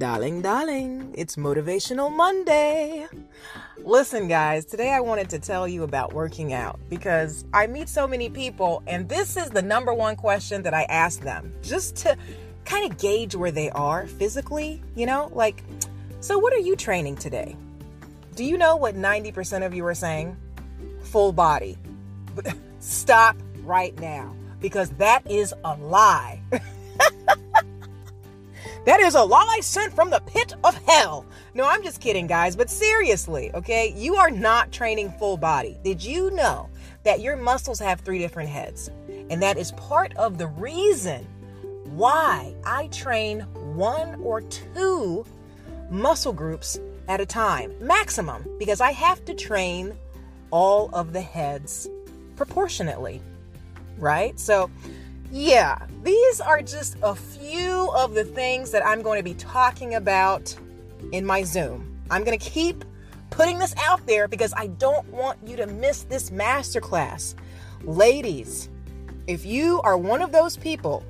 Darling, darling, it's Motivational Monday. Listen, guys, today I wanted to tell you about working out because I meet so many people, and this is the number one question that I ask them just to kind of gauge where they are physically, you know? Like, so what are you training today? Do you know what 90% of you are saying? Full body. Stop right now because that is a lie. That is a lie sent from the pit of hell. No, I'm just kidding, guys, but seriously, okay? You are not training full body. Did you know that your muscles have three different heads? And that is part of the reason why I train one or two muscle groups at a time, maximum, because I have to train all of the heads proportionately, right? So, yeah, these are just a few of the things that I'm going to be talking about in my Zoom. I'm going to keep putting this out there because I don't want you to miss this masterclass. Ladies, if you are one of those people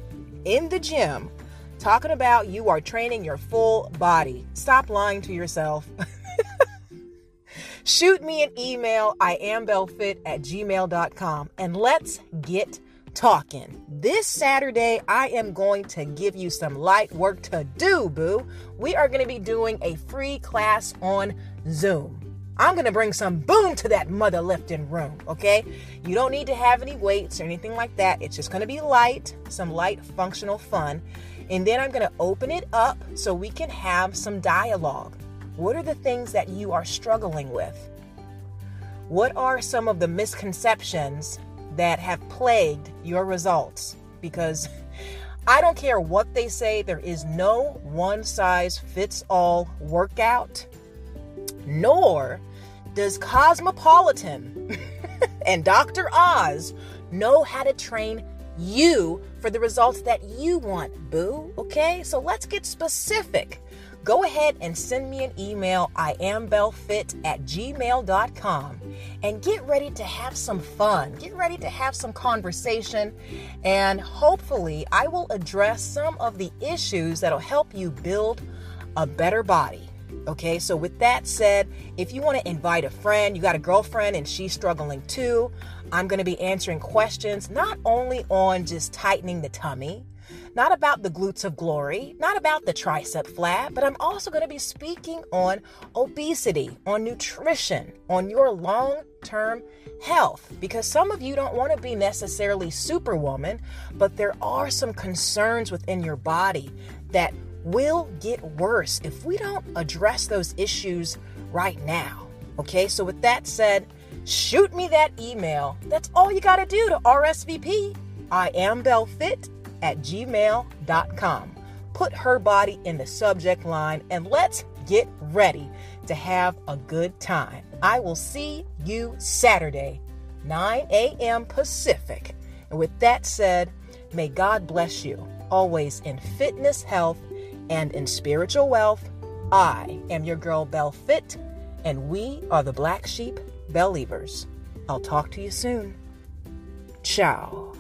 in the gym talking about you are training your full body, stop lying to yourself. Shoot me an email, I am bellfit at gmail.com, and let's get talking. This Saturday, I am going to give you some light work to do, boo. We are going to be doing a free class on Zoom. I'm going to bring some boom to that mother lifting room, okay? You don't need to have any weights or anything like that. It's just going to be light, some light functional fun. And then I'm going to open it up so we can have some dialogue. What are the things that you are struggling with? What are some of the misconceptions that have plagued your results because I don't care what they say, there is no one size fits all workout, nor does Cosmopolitan and Dr. Oz know how to train you for the results that you want, boo. Okay, so let's get specific go ahead and send me an email, I am bellfit at gmail.com, and get ready to have some fun. Get ready to have some conversation, and hopefully, I will address some of the issues that'll help you build a better body. Okay, so with that said, if you want to invite a friend, you got a girlfriend and she's struggling too, I'm going to be answering questions not only on just tightening the tummy, not about the glutes of glory, not about the tricep flab, but I'm also going to be speaking on obesity, on nutrition, on your long term health. Because some of you don't want to be necessarily superwoman, but there are some concerns within your body that will get worse if we don't address those issues right now. Okay, so with that said, shoot me that email. That's all you got to do to RSVP. I am Bellfit at gmail.com. Put her body in the subject line and let's get ready to have a good time. I will see you Saturday, 9 a.m. Pacific. And with that said, may God bless you always in fitness, health, and in spiritual wealth. I am your girl Bell Fit, and we are the Black Sheep Believers. I'll talk to you soon. Ciao.